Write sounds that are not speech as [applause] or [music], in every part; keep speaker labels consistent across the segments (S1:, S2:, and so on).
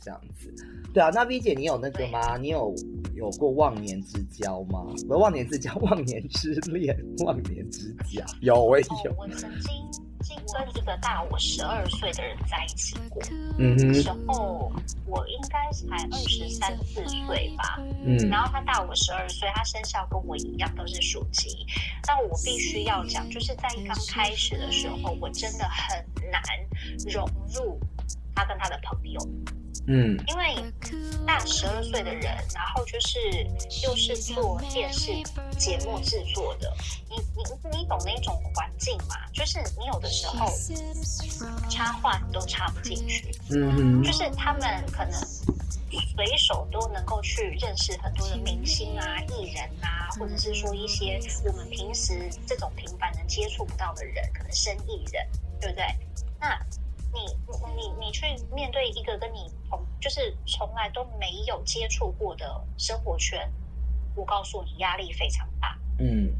S1: 这样子。对啊，那 V 姐你有那个吗？你有有过忘年之交吗？不是忘年之交，忘年之恋，忘年之交。有，我也有。
S2: 我曾经跟一个大我十二岁的人在一起过，
S1: 嗯
S2: 哼时
S1: 哼，
S2: 候我应该才二十三四岁吧，
S1: 嗯
S2: 然后他大我十二岁，他生肖跟我一样都是属鸡。但我必须要讲，就是在刚开始的时候，我真的很难融入他跟他的朋友，
S1: 嗯
S2: 因为大十二岁的人，然后就是又是做电视节目制作的，你你你懂那种环境吗？就是你有的时候插话你都插不进去，
S1: 嗯哼，
S2: 就是他们可能随手都能够去认识很多的明星啊、艺人啊，或者是说一些我们平时这种平凡能接触不到的人，可能生意人，对不对？那你你你你去面对一个跟你从就是从来都没有接触过的生活圈，我告诉你压力非常大。
S1: 嗯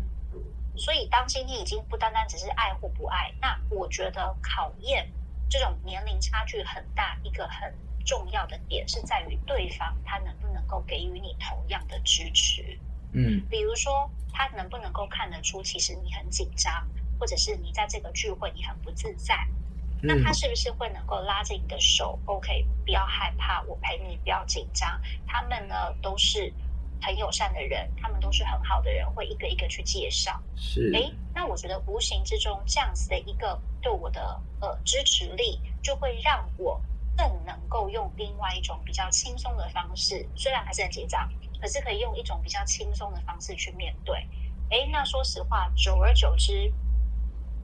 S2: 所以，当今天已经不单单只是爱或不爱，那我觉得考验这种年龄差距很大，一个很重要的点是在于对方他能不能够给予你同样的支持。
S1: 嗯
S2: 比如说，他能不能够看得出其实你很紧张，或者是你在这个聚会你很不自在，那
S1: 嗯
S2: 他是不是会能够拉着你的手？OK，不要害怕，我陪你，不要紧张。他们呢都是很友善的人，他们都是很好的人，会一个一个去介绍。
S1: 是，
S2: 诶，那我觉得无形之中这样子的一个对我的呃支持力，就会让我更能够用另外一种比较轻松的方式，虽然还是很紧张，可是可以用一种比较轻松的方式去面对。诶，那说实话，久而久之，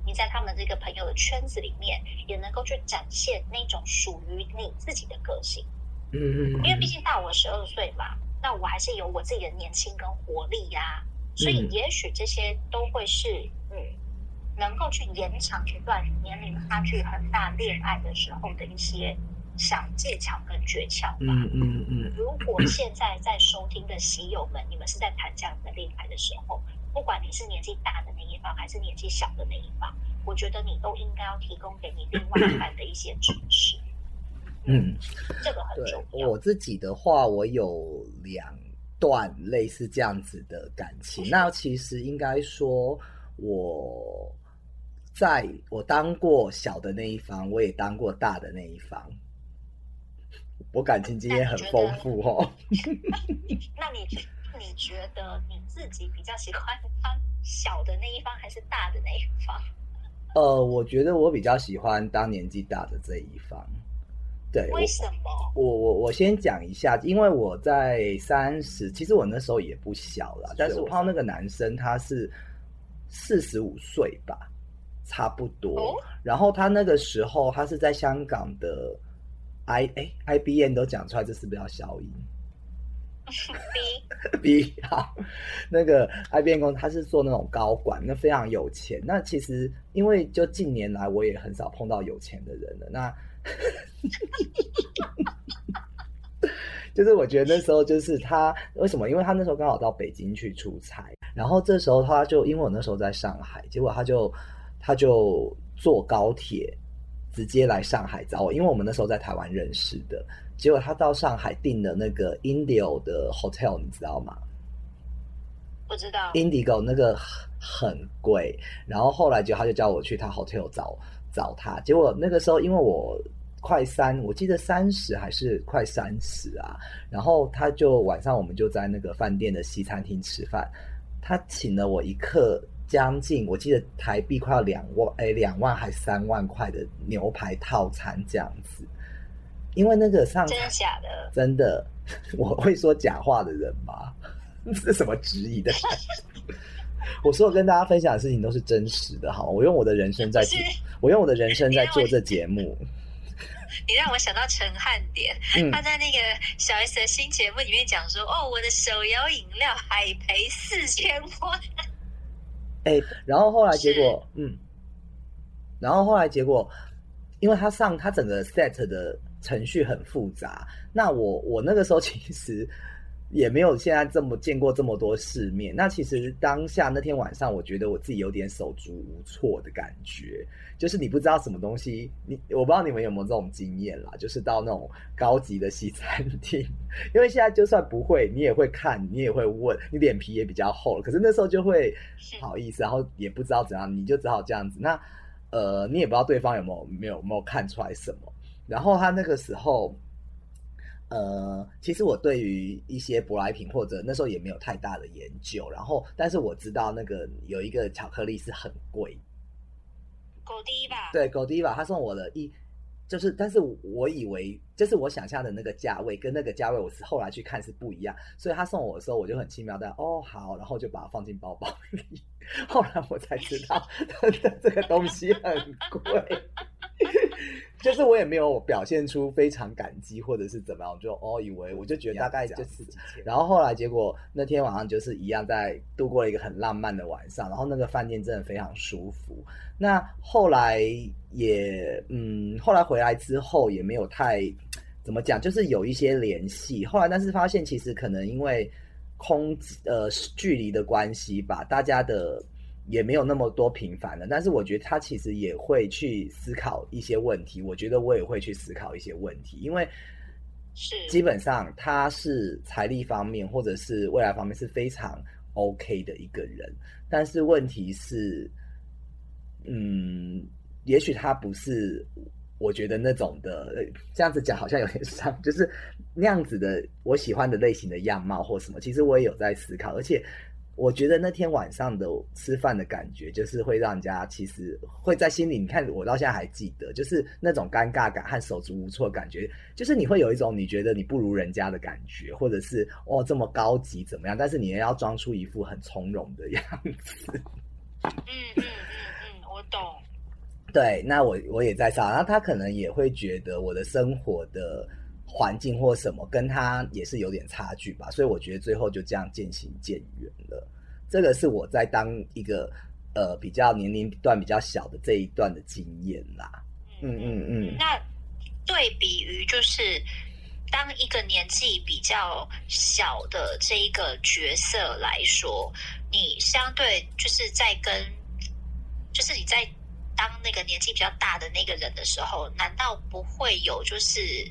S2: 你在他们这个朋友的圈子里面，也能够去展现那种属于你自己的个性。
S1: 嗯嗯
S2: 因为毕竟大我十二岁嘛，那我还是有我自己的年轻跟活力呀、所以
S1: 嗯。
S2: 也许这些都会是嗯，能够去延长一段年龄差距很大恋爱的时候的一些小技巧跟诀窍吧。
S1: 嗯嗯嗯
S2: 如果现在在收听的喜友们，你们是在谈这样的恋爱的时候，不管你是年纪大的那一方还是年纪小的那一方，我觉得你都应该要提供给你另外一半的一些支持，
S1: 嗯。
S2: 这个很重要。
S1: 我自己的话，我有两段类似这样子的感情。那其实应该说，我在我当过小的那一方，我也当过大的那一方。我感情经验很丰富哦。[laughs]
S2: 那你觉你觉得你自己比较喜欢当小的那一方，还是大的那一方？[laughs]
S1: 呃，我觉得我比较喜欢当年纪大的这一方。对，
S2: 为什么？
S1: 我我我先讲一下，因为我在三十，其实我那时候也不小了，但是我碰到那个男生他是四十五岁吧，差不多。
S2: 哦
S1: 然后他那个时候他是在香港的 I 哎 IBN 都讲出来，这是不是要消音
S2: B [laughs]
S1: B 好，那个 IBN 公司他是做那种高管，那非常有钱。那其实因为就近年来我也很少碰到有钱的人了，那 [laughs] 就是我觉得那时候就是他为什么？因为他那时候刚好到北京去出差，然后这时候他就因为我那时候在上海，结果他就他就坐高铁直接来上海找我，因为我们那时候在台湾认识的。结果他到上海订的那个 Indio 的 hotel，你知道吗
S2: 不知道。
S1: ？Indigo 那个很贵，然后后来就他就叫我去他 hotel 找找他，结果那个时候因为我快三，我记得三十还是快三十啊，然后他就晚上我们就在那个饭店的西餐厅吃饭，他请了我一客将近我记得台币快要两万，哎两万还三万块的牛排套餐这样子，因为那个上
S2: 真的假的？
S1: 真的，[laughs] 我会说假话的人吗？[laughs] 这是什么质疑的？我所有跟大家分享的事情都是真实的，好，我用我的人生在
S2: 不是
S1: 我用我的人生在做这节目。[laughs]
S2: 你让我想到陈汉典，
S1: 嗯
S2: 他在那个小 S 的新节目里面讲说：“哦，我的手摇饮料海赔四千万。
S1: 哎、然后后来结果，嗯，然后后来结果，因为他上他整个 set 的程序很复杂，那我我那个时候其实也没有现在这么见过这么多世面。那其实当下那天晚上，我觉得我自己有点手足无措的感觉，就是你不知道什么东西，你我不知道你们有没有这种经验啦，就是到那种高级的西餐厅，因为现在就算不会，你也会看，你也会问，你脸皮也比较厚了。可是那时候就会不好意思，然后也不知道怎样，你就只好这样子。那呃，你也不知道对方有没有没有没有看出来什么。然后他那个时候。呃，其实我对于一些舶来品或者那时候也没有太大的研究，然后但是我知道那个有一个巧克力是很贵，
S3: 狗迪吧？
S1: 对，狗迪吧，他送我的一，就是但是我以为就是我想象的那个价位跟那个价位，我是后来去看是不一样，所以他送我的时候我就很轻描淡哦好，然后就把它放进包包里，[laughs] 后来我才知道 [laughs] 这个东西很贵。[laughs] 就是我也没有表现出非常感激或者是怎么样，我就哦以为我就觉得大概就是然后后来结果那天晚上就是一样在度过了一个很浪漫的晚上，然后那个饭店真的非常舒服。那后来也嗯，后来回来之后也没有太怎么讲，就是有一些联系。后来但是发现其实可能因为空呃距离的关系吧，大家的。也没有那么多平凡了，但是我觉得他其实也会去思考一些问题。我觉得我也会去思考一些问题，因为
S3: 是
S1: 基本上他是财力方面或者是未来方面是非常 OK 的一个人，但是问题是，嗯，也许他不是我觉得那种的，这样子讲好像有点伤，就是那样子的我喜欢的类型的样貌或什么。其实我也有在思考，而且。我觉得那天晚上的吃饭的感觉，就是会让人家其实会在心里，你看我到现在还记得，就是那种尴尬感和手足无措感觉，就是你会有一种你觉得你不如人家的感觉，或者是哦这么高级怎么样，但是你也要装出一副很从容的样子。嗯
S3: 嗯嗯嗯，我懂。
S1: 对，那我我也在上，然后他可能也会觉得我的生活的环境或什么跟他也是有点差距吧，所以我觉得最后就这样渐行渐远了。这个是我在当一个呃比较年龄段比较小的这一段的经验啦。嗯嗯嗯。
S3: 那对比于就是当一个年纪比较小的这一个角色来说，你相对就是在跟就是你在当那个年纪比较大的那个人的时候，难道不会有就是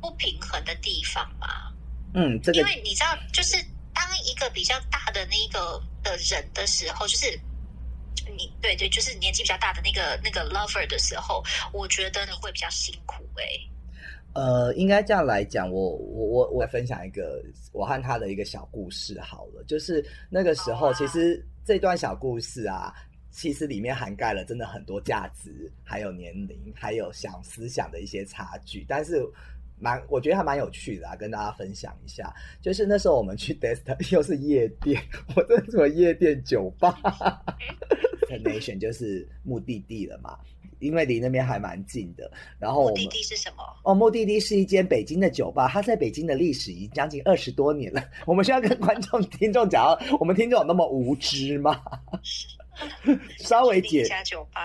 S3: 不平衡的地方吗？
S1: 嗯，这个
S3: 因为你知道就是。当一个比较大的那个的人的时候，就是你对对，就是年纪比较大的那个那个 lover 的时候，我觉得呢会比较辛苦哎。
S1: 呃，应该这样来讲，我我我我分享一个我和他的一个小故事好了，就是那个时候，其实这段小故事啊，其实里面涵盖了真的很多价值，还有年龄，还有想思想的一些差距，但是。蛮，我觉得还蛮有趣的啊，跟大家分享一下。就是那时候我们去 Desta，[laughs] 又是夜店，我这什么夜店酒吧，[laughs] Nation 就是目的地了嘛，因为离那边还蛮近的。然后
S3: 目的地是什么？哦，
S1: 目的地是一间北京的酒吧，它在北京的历史已经将近二十多年了。[laughs] 我们需要跟观众、听众讲，我们听众有那么无知吗？稍微解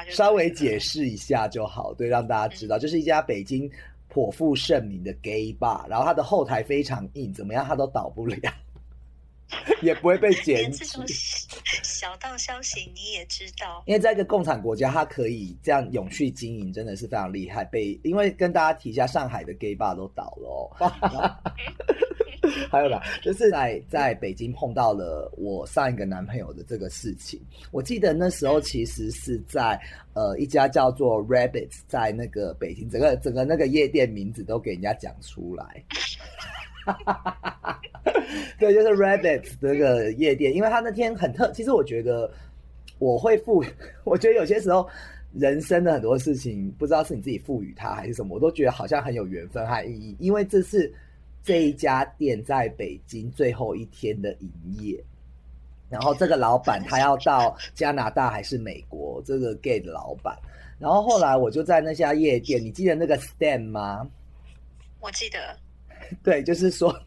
S1: 稍微解释一下就好，对，让大家知道，就是一家北京。颇负盛名的 gay bar，然后它的后台非常硬，怎么样它都倒不了，也不会被 [laughs] 检举。
S3: 小道消息你也知道，
S1: 因为在一个共产国家，它可以这样永续经营，真的是非常厉害。被因为跟大家提一下，上海的 gay bar 都倒了哦。[laughs] 还有啦，就是在在北京碰到了我上一个男朋友的这个事情。我记得那时候其实是在呃一家叫做 Rabbits，在那个北京，整个整个那个夜店名字都给人家讲出来。[laughs] 对，就是 Rabbits 这个夜店，因为他那天很特。其实我觉得我会赋，[laughs] 我觉得有些时候人生的很多事情，不知道是你自己赋予它还是什么，我都觉得好像很有缘分和意义，因为这是。这一家店在北京最后一天的营业，然后这个老板他要到加拿大还是美国？这个 gay 的老板，然后后来我就在那家夜店，你记得那个 stand 吗？
S3: 我记得，
S1: 对，就是说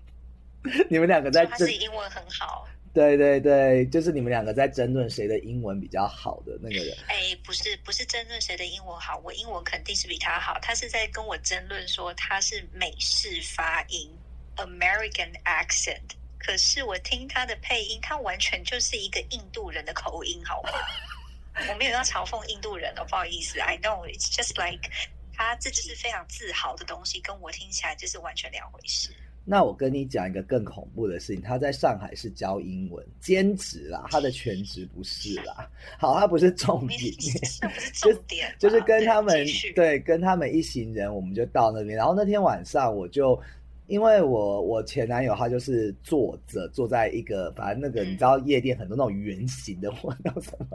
S1: [laughs] 你们两个在
S3: 他是英文很好，
S1: 对对对，就是你们两个在争论谁的英文比较好的那个人。
S3: 哎，不是不是争论谁的英文好，我英文肯定是比他好，他是在跟我争论说他是美式发音。American accent，可是我听他的配音，他完全就是一个印度人的口音，好吗？[laughs] 我没有要嘲讽印度人哦，不好意思。I know it's just like 他这就是非常自豪的东西，跟我听起来就是完全两回事。
S1: 那我跟你讲一个更恐怖的事情，他在上海是教英文兼职啦，他的全职不是啦。[laughs] 好，他不是重点，[laughs]
S3: 这不是重点，
S1: 就是跟他们对跟他们一行人，我们就到那边。然后那天晚上我就。因为我我前男友他就是坐着坐在一个反正那个
S3: 嗯
S1: 你知道夜店很多那种圆形的 [laughs] 或那种什么，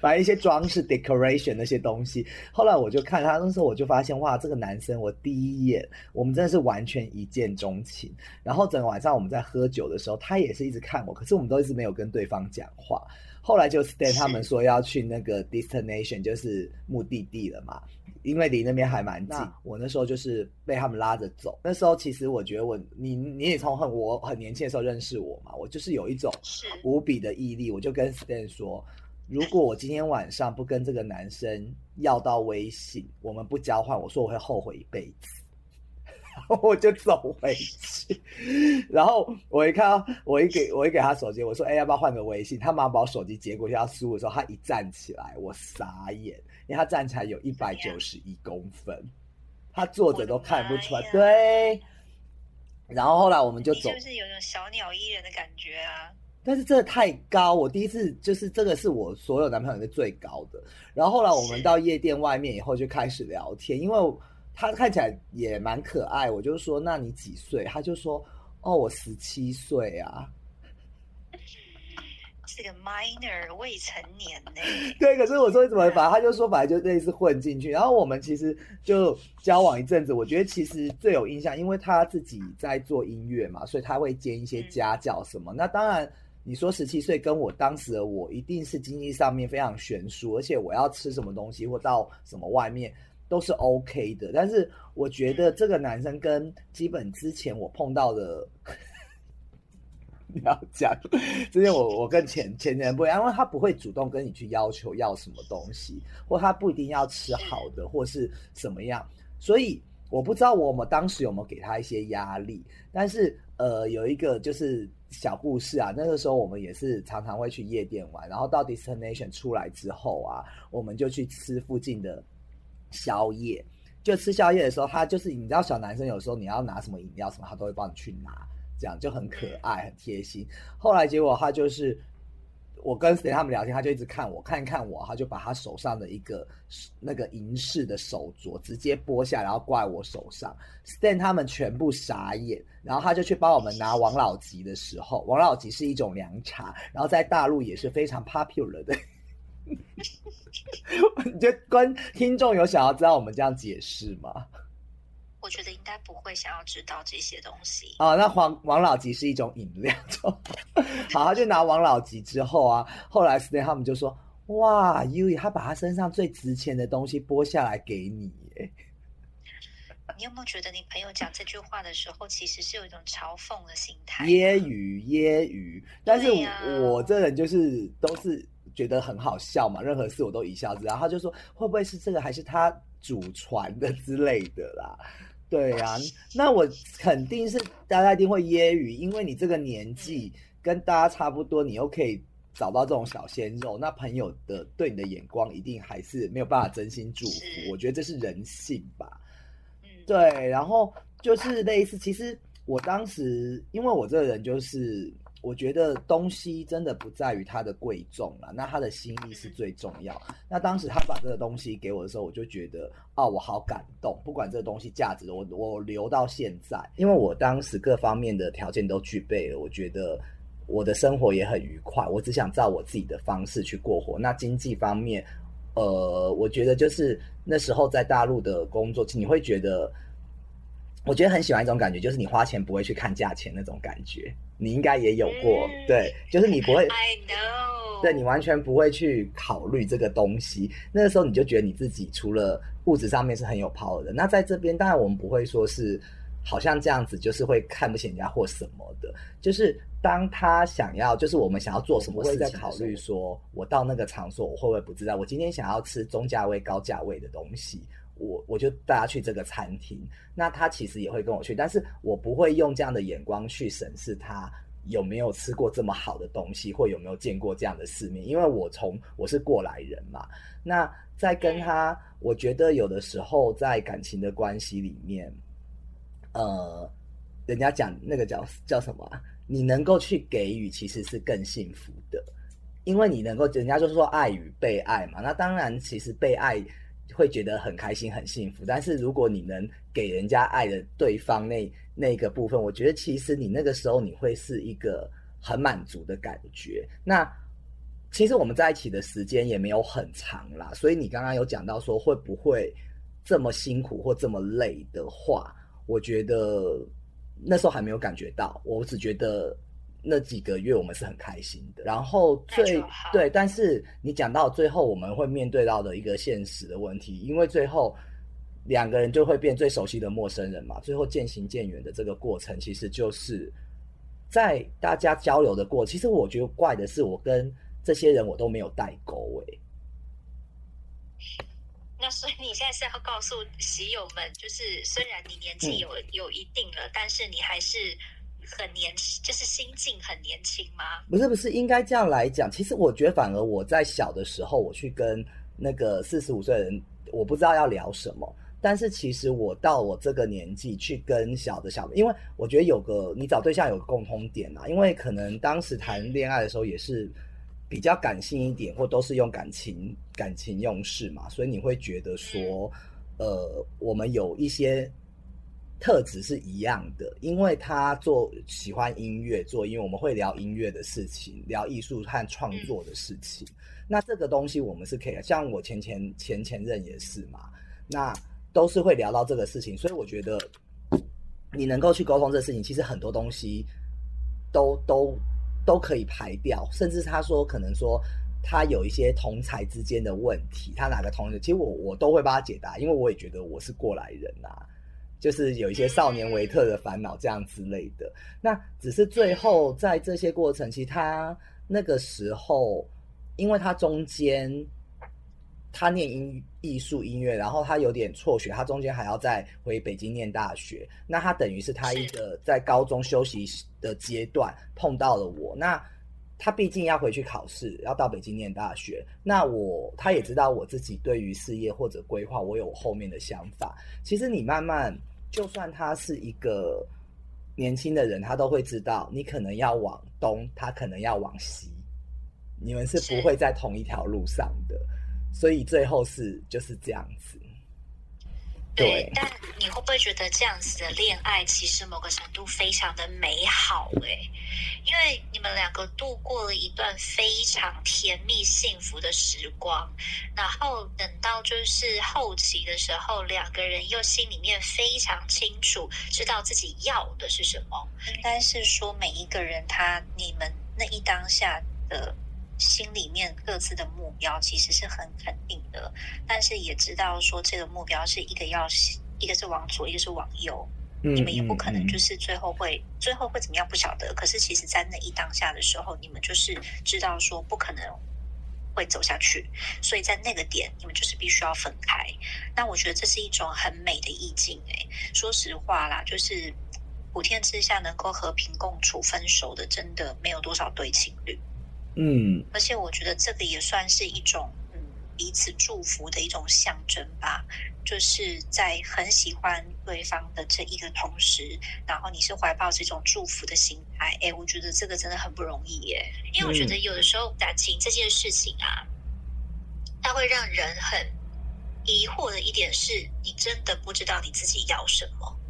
S1: 反正一些装饰 decoration 那些东西。后来我就看他那时候我就发现哇，这个男生我第一眼我们真的是完全一见钟情。然后整个晚上我们在喝酒的时候，他也是一直看我，可是我们都一直没有跟对方讲话。后来就 Stan 他们说要去那个 destination，就是目的地了嘛，因为离那边还蛮近。我那时候就是被他们拉着走。那时候其实我觉得我你你也从很我很年轻的时候认识我嘛，我就是有一种
S3: 是
S1: 无比的毅力。我就跟 Stan 说，如果我今天晚上不跟这个男生要到微信，我们不交换，我说我会后悔一辈子。我就走回去，然后我一看到，我一给我一给他手机，我说：“哎、要不要换个微信？”他马上把我手机接过去，他输的时候，他一站起来，我傻眼，因为他站起来有一百九十一公分，他坐着都看不出来。对，然后后来我们就走
S3: 就是，不是有种小鸟依人的感觉啊？
S1: 但是真的太高，我第一次就是这个是我所有男朋友里面最高的。然后后来我们到夜店外面以后就开始聊天，因为他看起来也蛮可爱，我就说那你几岁？他就说哦我十七岁啊。[laughs]
S3: 是个 minor 未成年呢、[laughs]
S1: 对，可是我说怎么，反正他就说，反正就类似混进去。然后我们其实就交往一阵子，我觉得其实最有印象，因为他自己在做音乐嘛，所以他会兼一些家教什么。那当然，你说十七岁跟我当时的我，一定是经济上面非常悬殊，而且我要吃什么东西或到什么外面都是 OK 的。但是我觉得这个男生跟基本之前我碰到的。[laughs] 你要讲，之前我我跟前前人不一样，因为他不会主动跟你去要求要什么东西，或他不一定要吃好的，或是什么样，所以我不知道我们当时有没有给他一些压力，但是呃有一个就是小故事啊，那个时候我们也是常常会去夜店玩，然后到 destination 出来之后啊，我们就去吃附近的宵夜，就吃宵夜的时候，他就是你知道小男生有时候你要拿什么饮料什么，他都会帮你去拿。这样就很可爱、很贴心。后来结果他就是我跟 Stan 他们聊天，他就一直看我，看一看我，他就把他手上的一个那个银饰的手镯直接剥下，然后挂在我手上。Stan 他们全部傻眼，然后他就去帮我们拿王老吉的时候，王老吉是一种凉茶，然后在大陆也是非常 popular 的。[laughs] 你觉得观听众有想要知道我们这样解释吗？
S3: 我觉得应该不会想要知道这些东西。
S1: 哦，那王王老吉是一种饮料，好，[laughs] 他就拿王老吉之后啊，后来 Stan 他们就说，哇，U 他把他身上最值钱的东西剥下来给你耶，
S3: 你有没有觉得你朋友讲这句话的时候，其实是有一种嘲讽的心态？
S1: 揶揄揶揄，但是
S3: 对呀
S1: 我这人就是都是觉得很好笑嘛，任何事我都一笑置之。然后他就说会不会是这个，还是他祖传的之类的啦？对啊、[laughs] 那我肯定是大家一定会揶揄，因为你这个年纪跟大家差不多，你又可以找到这种小鲜肉，那朋友的对你的眼光一定还是没有办法真心祝福。我觉得这是人性吧。
S3: 嗯，
S1: 对，然后就是类似，其实我当时因为我这个人就是，我觉得东西真的不在于它的贵重了，那他的心意是最重要。那当时他把这个东西给我的时候，我就觉得啊，我好感动，不管这个东西价值，我我留到现在，因为我当时各方面的条件都具备了，我觉得。我的生活也很愉快，我只想照我自己的方式去过活。那经济方面，呃，我觉得就是那时候在大陆的工作，你会觉得，我觉得很喜欢一种感觉，就是你花钱不会去看价钱那种感觉。你应该也有过，
S3: 嗯
S1: 对，就是你不会，[laughs]
S3: I know，
S1: 对你完全不会去考虑这个东西。那个时候你就觉得你自己除了物质上面是很有 power 的。那在这边，当然我们不会说是好像这样子，就是会看不起人家或什么的。就是当他想要，就是我们想要做什么事情的时候，考虑说我到那个场所我会不会不自在？我今天想要吃中价位、高价位的东西，我我就带他去这个餐厅，那他其实也会跟我去，但是我不会用这样的眼光去审视他有没有吃过这么好的东西，或有没有见过这样的世面，因为我从我是过来人嘛。那在跟他，我觉得有的时候在感情的关系里面，呃，人家讲那个叫叫什么？你能够去给予，其实是更幸福的，因为你能够，人家就是说爱与被爱嘛。那当然，其实被爱会觉得很开心、很幸福。但是如果你能给人家爱的对方那那个部分，我觉得其实你那个时候你会是一个很满足的感觉。那其实我们在一起的时间也没有很长啦，所以你刚刚有讲到说会不会这么辛苦或这么累的话，我觉得。那时候还没有感觉到，我只觉得那几个月我们是很开心的。然后最对，但是你讲到最后，我们会面对到的一个现实的问题，因为最后两个人就会变最熟悉的陌生人嘛。最后渐行渐远的这个过程，其实就是在大家交流的过。其实我觉得怪的是，我跟这些人我都没有代沟诶。
S3: 那所以你现在是要告诉喜友们，就是虽然你年纪有有一定了，但是你还是很年轻，就是心境很年轻吗？
S1: 不是不是，应该这样来讲。其实我觉得，反而我在小的时候，我去跟那个四十五岁的人，我不知道要聊什么。但是其实我到我这个年纪去跟小的小，因为我觉得有个你找对象有个共通点啊，因为可能当时谈恋爱的时候也是。比较感性一点，或都是用感情感情用事嘛，所以你会觉得说，呃，我们有一些特质是一样的，因为他做喜欢音乐，做因为，我们会聊音乐的事情，聊艺术和创作的事情。那这个东西我们是可以，像我前前前前任也是嘛，那都是会聊到这个事情，所以我觉得你能够去沟通这个事情，其实很多东西都都。都可以排掉，甚至他说可能说他有一些同才之间的问题，他哪个同学，其实我我都会帮他解答，因为我也觉得我是过来人啊，就是有一些少年维特的烦恼这样之类的。那只是最后在这些过程，其实他那个时候，因为他中间。他念音艺术音乐，然后他有点辍学，他中间还要再回北京念大学。那他等于是他一个在高中休息的阶段碰到了我。那他毕竟要回去考试，要到北京念大学。那我他也知道我自己对于事业或者规划，我有后面的想法。其实你慢慢，就算他是一个年轻的人，他都会知道你可能要往东，他可能要往西，你们是不会在同一条路上的。所以最后是就是这样子，
S3: 对。但你会不会觉得这样子的恋爱其实某个程度非常的美好？哎，因为你们两个度过了一段非常甜蜜幸福的时光，然后等到就是后期的时候，两个人又心里面非常清楚，知道自己要的是什么。应该是说每一个人他你们那一当下的。心里面各自的目标其实是很肯定的，但是也知道说这个目标是一个要一个是往左，一个是往右，你们也不可能就是最后会最后会怎么样不晓得。可是其实，在那一当下的时候，你们就是知道说不可能会走下去，所以在那个点，你们就是必须要分开。那我觉得这是一种很美的意境。哎，说实话啦，就是普天之下能够和平共处分手的，真的没有多少对情侣。
S1: 嗯，
S3: 而且我觉得这个也算是一种嗯彼此祝福的一种象征吧，就是在很喜欢对方的这一个同时，然后你是怀抱这种祝福的心态，哎，我觉得这个真的很不容易耶。因为我觉得有的时候感情这件事情啊，它会让人很疑惑的一点是，你真的不知道你自己要什么。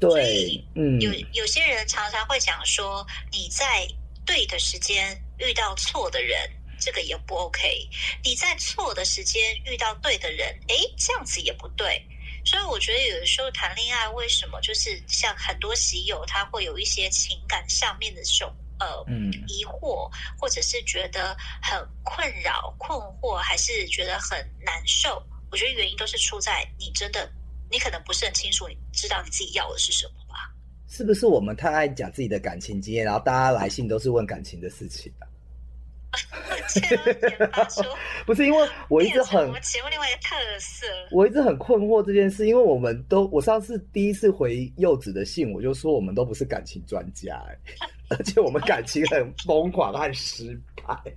S1: 对，嗯，
S3: 有有些人常常会讲说你在。对的时间遇到错的人，这个也不 OK。你在错的时间遇到对的人，诶，这样子也不对。所以我觉得有的时候谈恋爱，为什么就是像很多喜友他会有一些情感上面的这种呃疑惑，或者是觉得很困扰、困惑，还是觉得很难受？我觉得原因都是出在你真的，你可能不是很清楚，你知道你自己要的是什么吧。
S1: 是不是我们太爱讲自己的感情经验，然后大家来信都是问感情的事情啊？
S3: 现在研发出
S1: 不是因为我一直很
S3: 我们节目另外一个特色。
S1: 我一直很困惑这件事，因为我们都我上次第一次回柚子的信，我就说我们都不是感情专家、欸，而且我们感情很疯狂和失败。[laughs]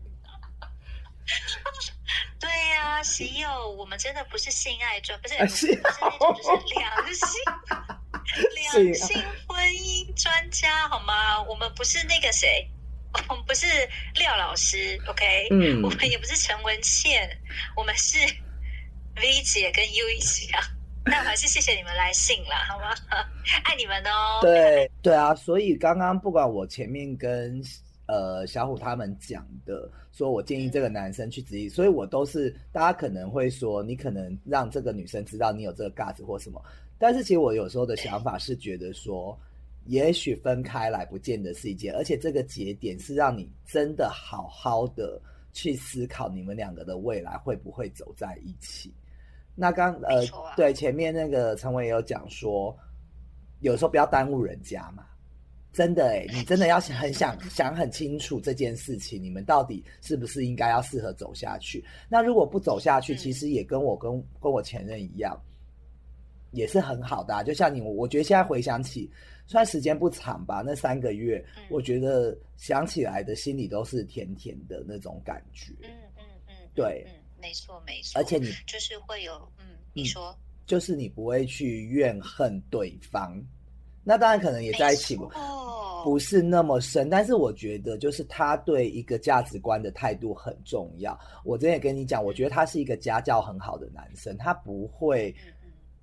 S3: 对呀、喜友，我们真的不是性爱专，不是，
S1: 啊
S3: 不是
S1: 是
S3: 那种就是良性良性婚姻专家，好吗？我们不是那个谁，我们不是廖老师，OK？
S1: 嗯
S3: 我们也不是陈文倩，我们是 V 姐跟 U 一起啊。那我还是谢谢你们来信了，好吗？爱你们哦。
S1: 对对啊，所以刚刚不管我前面跟呃小虎他们讲的，说我建议这个男生去质疑，所以我都是大家可能会说，你可能让这个女生知道你有这个 gas 或什么，但是其实我有时候的想法是觉得说，也许分开来不见得是一件，而且这个节点是让你真的好好的去思考你们两个的未来会不会走在一起。那刚呃
S3: 啊
S1: 对前面那个陈伟也有讲说，有时候不要耽误人家嘛。真的哎，你真的要想很想想很清楚这件事情，你们到底是不是应该要适合走下去？那如果不走下去，
S3: 嗯
S1: 其实也跟我跟跟我前任一样，也是很好的、啊。就像你，我觉得现在回想起，虽然时间不长吧，那三个月，
S3: 嗯
S1: 我觉得想起来的心里都是甜甜的那种感觉。
S3: 嗯嗯嗯，
S1: 对
S3: 嗯，没错没错。
S1: 而且你
S3: 就是会有，嗯，你说
S1: 就是你不会去怨恨对方，那当然可能也在一起
S3: 没错
S1: 不是那么深，但是我觉得就是他对一个价值观的态度很重要。我之前也跟你讲，我觉得他是一个家教很好的男生，他不会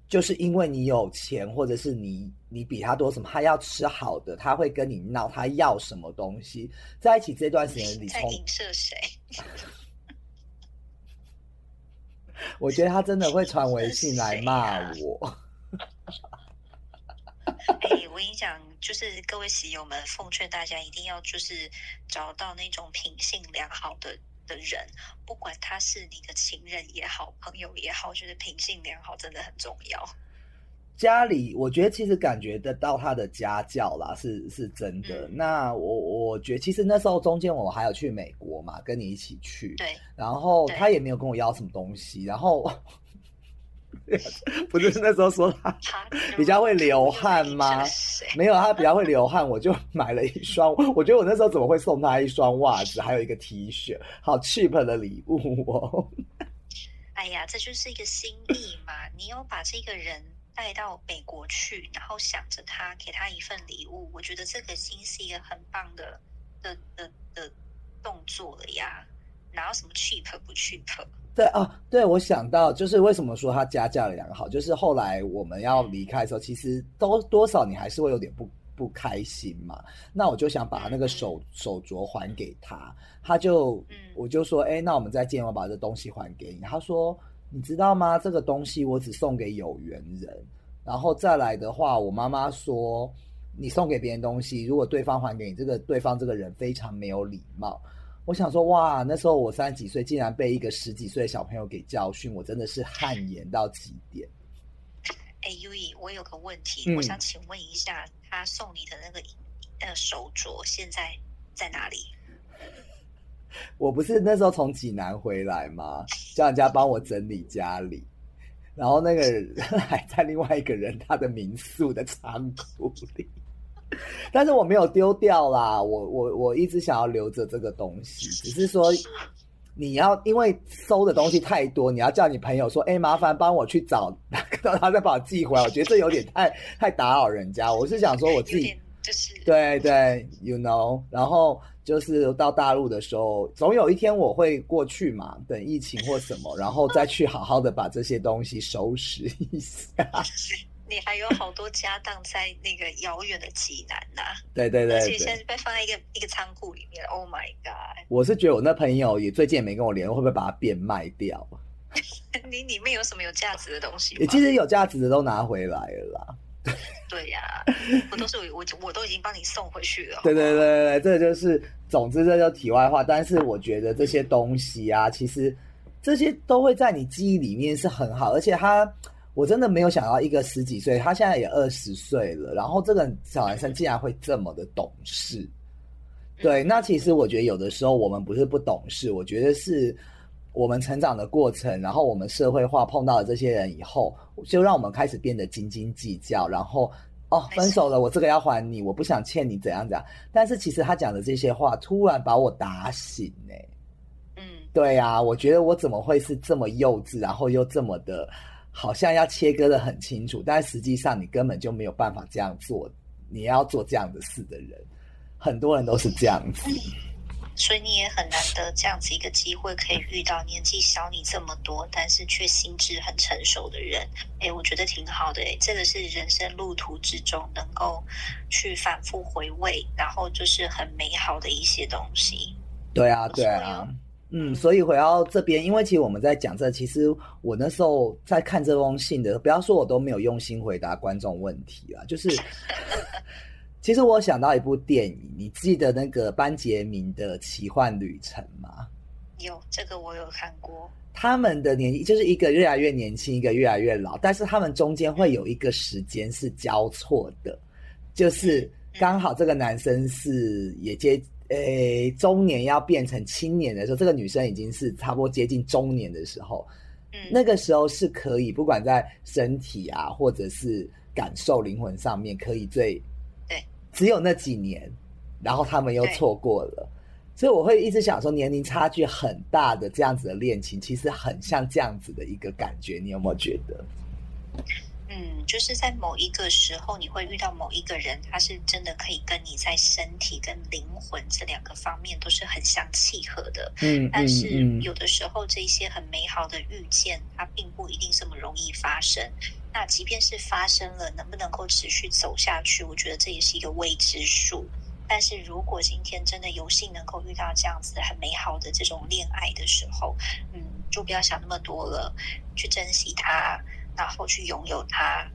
S1: 就是因为你有钱，或者是你你比他多什么，他要吃好的，他会跟你闹，他要什么东西，在一起这段时间里，从
S3: 在影射谁？[laughs]
S1: 我觉得他真的会传微信来骂我。[laughs]
S3: 哎，我跟你讲，就是各位喜友们，奉劝大家一定要就是找到那种品性良好的的人，不管他是你的情人也好，朋友也好，我觉得品性良好真的很重要。
S1: 家里，我觉得其实感觉得到他的家教啦，是是真的。
S3: 嗯
S1: 那我我觉得其实那时候中间我还有去美国嘛，跟你一起去，
S3: 对，
S1: 然后他也没有跟我要什么东西，然后 [laughs] 不是那时候说他
S3: 他
S1: 比较会流汗吗
S3: 谁？
S1: 没有，他比较会流汗，我就买了一双。[laughs] 我觉得我那时候怎么会送他一双袜子，还有一个 T 恤，好 cheap 的礼物哦。[laughs]
S3: 哎呀，这就是一个心意嘛！你有把这个人带到美国去，然后想着他，给他一份礼物，我觉得这个已经是一个很棒的的的的动作了呀。哪有什么 cheap 不 cheap？
S1: 对啊，对我想到就是为什么说他家教良好，就是后来我们要离开的时候，其实都多少你还是会有点不不开心嘛。那我就想把那个手手镯还给他，他就
S3: 嗯
S1: 我就说，哎，那我们再见，我把这东西还给你。他说，你知道吗？这个东西我只送给有缘人，然后再来的话，我妈妈说，你送给别人东西，如果对方还给你，这个对方这个人非常没有礼貌。我想说，哇，那时候我三十几岁，竟然被一个十几岁的小朋友给教训，我真的是汗颜到极点。
S3: 哎，U E，我有个问题，
S1: 嗯
S3: 我想请问一下，他送你的那个呃手镯现在在哪里？[laughs]
S1: 我不是那时候从济南回来吗？叫人家帮我整理家里，然后那个人 [laughs] 还在另外一个人他的民宿的仓库里，[laughs] 但是我没有丢掉啦，我我我一直想要留着这个东西，只是说你要因为收的东西太多，你要叫你朋友说，哎、麻烦帮我去找，让他再把我寄回来，我觉得这有点太太打扰人家。我是想说我自己
S3: 就是
S1: 对对，you know，然后就是到大陆的时候，总有一天我会过去嘛，等疫情或什么，然后再去好好的把这些东西收拾一下。[laughs]
S3: 你还有好多家当在那个遥远的济南呐、
S1: 对对对
S3: 而且现在，是被放在一个一个仓库里面。Oh my god！
S1: 我是觉得我那朋友也最近也没跟我联络，会不会把它变卖掉？[laughs]
S3: 你里面有什么有价值的东西
S1: 其实有价值的都拿回来了啦。[laughs]
S3: 对呀、我都是我我都已经帮你送回去了。
S1: 对对对对对，这就是，总之这就题外话。但是我觉得这些东西啊，其实这些都会在你记忆里面是很好，而且他，我真的没有想到一个十几岁，他现在也二十岁了，然后这个小男生竟然会这么的懂事。对，那其实我觉得有的时候我们不是不懂事，我觉得是我们成长的过程，然后我们社会化碰到了这些人以后，就让我们开始变得斤斤计较，然后哦，分手了，我这个要还你，我不想欠你怎样怎样。但是其实他讲的这些话，突然把我打醒呢。
S3: 嗯，
S1: 对呀，我觉得我怎么会是这么幼稚，然后又这么的，好像要切割的很清楚，但实际上你根本就没有办法这样做，你要做这样的事的人。很多人都是这样子，
S3: 所以你也很难得这样子一个机会，可以遇到年纪小你这么多，但是却心智很成熟的人。哎，我觉得挺好的。哎，这个是人生路途之中能够去反复回味，然后就是很美好的一些东西。
S1: 对啊，对啊，嗯，所以回到这边，因为其实我们在讲这，其实我那时候在看这封信的，不要说我都没有用心回答观众问题啊，就是。[laughs] 其实我想到一部电影，你记得那个班杰明的奇幻旅程吗？
S3: 有，这个我有看过。
S1: 他们的年纪就是一个越来越年轻，一个越来越老，但是他们中间会有一个时间是交错的，就是刚好这个男生是也接诶中年要变成青年的时候，这个女生已经是差不多接近中年的时候，嗯，那个时候是可以不管在身体啊，或者是感受灵魂上面，可以最。只有那几年，然后他们又错过了，所以我会一直想说，年龄差距很大的这样子的恋情，其实很像这样子的一个感觉。你有没有觉得？
S3: 嗯，就是在某一个时候，你会遇到某一个人，他是真的可以跟你在身体跟灵魂这两个方面都是很相契合的。嗯，但是有的时候，这些很美好的遇见，它并不一定这么容易发生。那即便是发生了，能不能够持续走下去？我觉得这也是一个未知数。但是如果今天真的有幸能够遇到这样子很美好的这种恋爱的时候，嗯，就不要想那么多了，去珍惜它，然后去拥有它。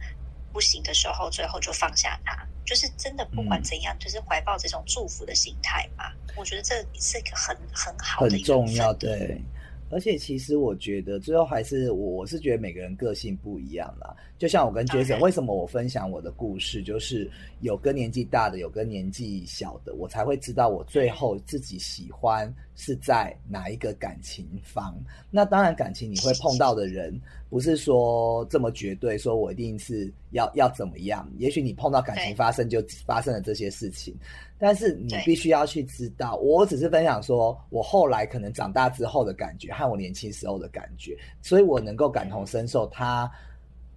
S3: 不行的时候，最后就放下它。就是真的不管怎样，就是怀抱这种祝福的心态嘛。我觉得这是一个很很好的、
S1: 很重要对。而且其实我觉得最后还是我我是觉得每个人个性不一样啦。就像我跟杰森，为什么我分享我的故事，就是有跟年纪大的，有跟年纪小的，我才会知道我最后自己喜欢是在哪一个感情方。那当然感情你会碰到的人，不是说这么绝对，说我一定是要要怎么样。也许你碰到感情发生就发生了这些事情。但是你必须要去知道，我只是分享说，我后来可能长大之后的感觉和我年轻时候的感觉，所以我能够感同身受他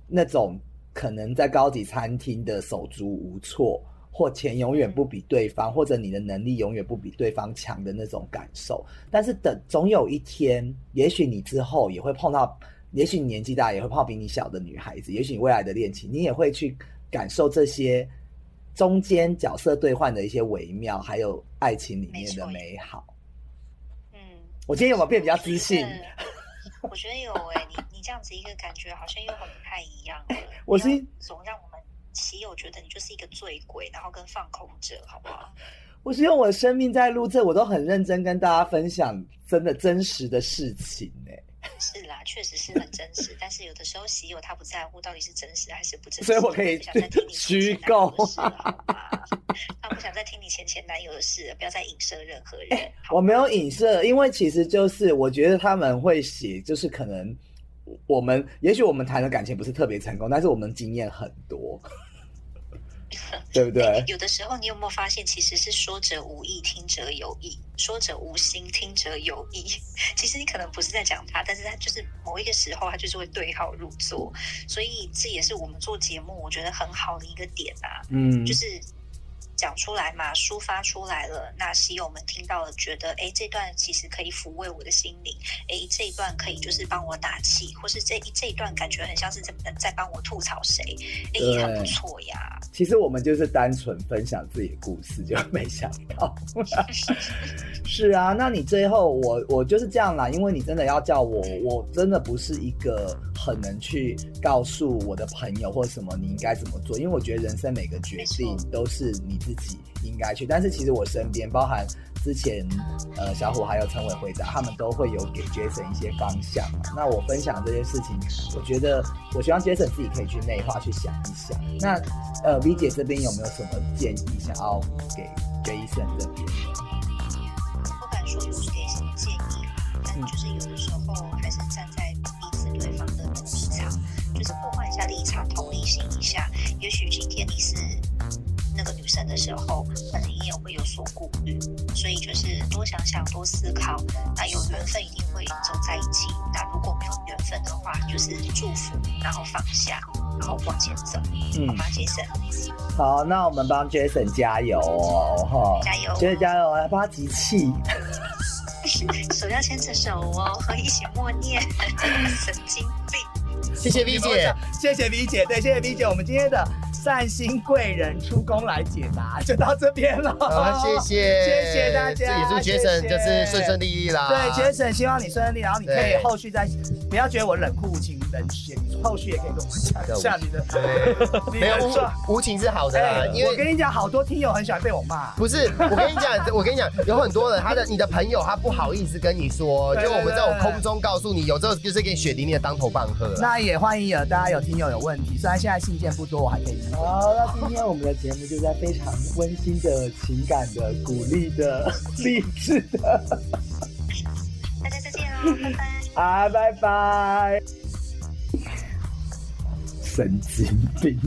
S1: 那种可能在高级餐厅的手足无措，或钱永远不比对方，或者你的能力永远不比对方强的那种感受。但是等总有一天，也许你之后也会碰到，也许你年纪大也会泡比你小的女孩子，也许你未来的恋情，你也会去感受这些。中间角色兑换的一些微妙，还有爱情里面的美好。
S3: 嗯，
S1: 我今天有没有变比较自信？[laughs]
S3: 我觉得有哎，你你这样子一个感觉好像又很不太一样。
S1: 我是
S3: 总让我们喜友觉得你就是一个醉鬼，然后跟放空者，好不好？
S1: 我是用我的生命在录这，我都很认真跟大家分享真的真实的事情哎。
S3: 是啦，确实是很真实，但是有的时候喜友他不在乎到底是真实还是不真实，
S1: 所以我可以虚构。[laughs]
S3: 他不想再听你前前男友的事，不要再影射任何人。
S1: 我没有影射，因为其实就是我觉得他们会写，就是可能我们也许我们谈的感情不是特别成功，但是我们经验很多。对不对？
S3: 有的时候，你有没有发现，其实是说者无意，听者有意；说者无心，听者有意。[laughs] 其实你可能不是在讲他，但是他就是某一个时候，他就是会对号入座。所以这也是我们做节目，我觉得很好的一个点啊。嗯，就是。讲出来嘛，抒发出来了，那喜友们听到了，觉得哎，这段其实可以抚慰我的心灵，哎，这一段可以就是帮我打气，或是这一这一段感觉很像是在在帮我吐槽谁，哎，很不错呀。
S1: 其实我们就是单纯分享自己的故事，就没想到。[laughs] 是啊，那你最后我我就是这样啦，因为你真的要叫我，我真的不是一个很能去告诉我的朋友或什么你应该怎么做，因为我觉得人生每个决定都是你。自己应该去，但是其实我身边，包含之前呃小虎还有陈伟回答，他们都会有给 Jason 一些方向。那我分享这件事情，我觉得我希望 Jason 自己可以去内化去想一想。那呃 V 姐这边有没有什么建议想要给 Jason 这边？
S3: 说有给什么建议啦，但就是有的时候还是站在彼此对方的立场，就是互换一下立场，同理心一下。也许今天你是个女生的时候，可能你也会有所顾虑，所以就是多想想，多思考。那有缘分一定会走在一起，那如果没有缘分的话，就是祝福，然后放下，然后往前走。嗯好吗，杰森？
S1: 好，那我们帮 Jason 加油哦，哈！
S3: 加油
S1: ，Jason 加油，来帮他集气。[laughs]
S3: 手要牵着手哦，和一起默念，[laughs] 神经病。
S4: 谢谢 V 姐，
S1: 谢谢 V 姐，对，谢谢 V 姐，我们今天的。善心贵人出宫来解答，就到这边了。
S4: 好，谢谢，
S1: 谢谢大家。
S4: 也祝杰森就是顺顺利利啦。
S1: 对，杰森希望你顺顺利，然后你可以后续再不要觉得我冷酷无情冷血，你后续也可以跟我讲一下你的。[laughs]
S4: 没有无无情是好的，
S1: 因为我跟你讲，好多听友很喜欢被我骂。
S4: 不是，我跟你讲，我跟你讲，有很多人，他的你的朋友他不好意思跟你说，就我们在我空中告诉你，有时候就是给你血淋淋的当头棒喝。
S1: 那也欢迎有大家有听友有问题，虽然现在信件不多，我还可以。好，那今天我们的节目就在非常温馨的情感的、鼓励的、励志
S3: 的。大家再见哦，拜拜。啊，
S1: 拜拜。神经病。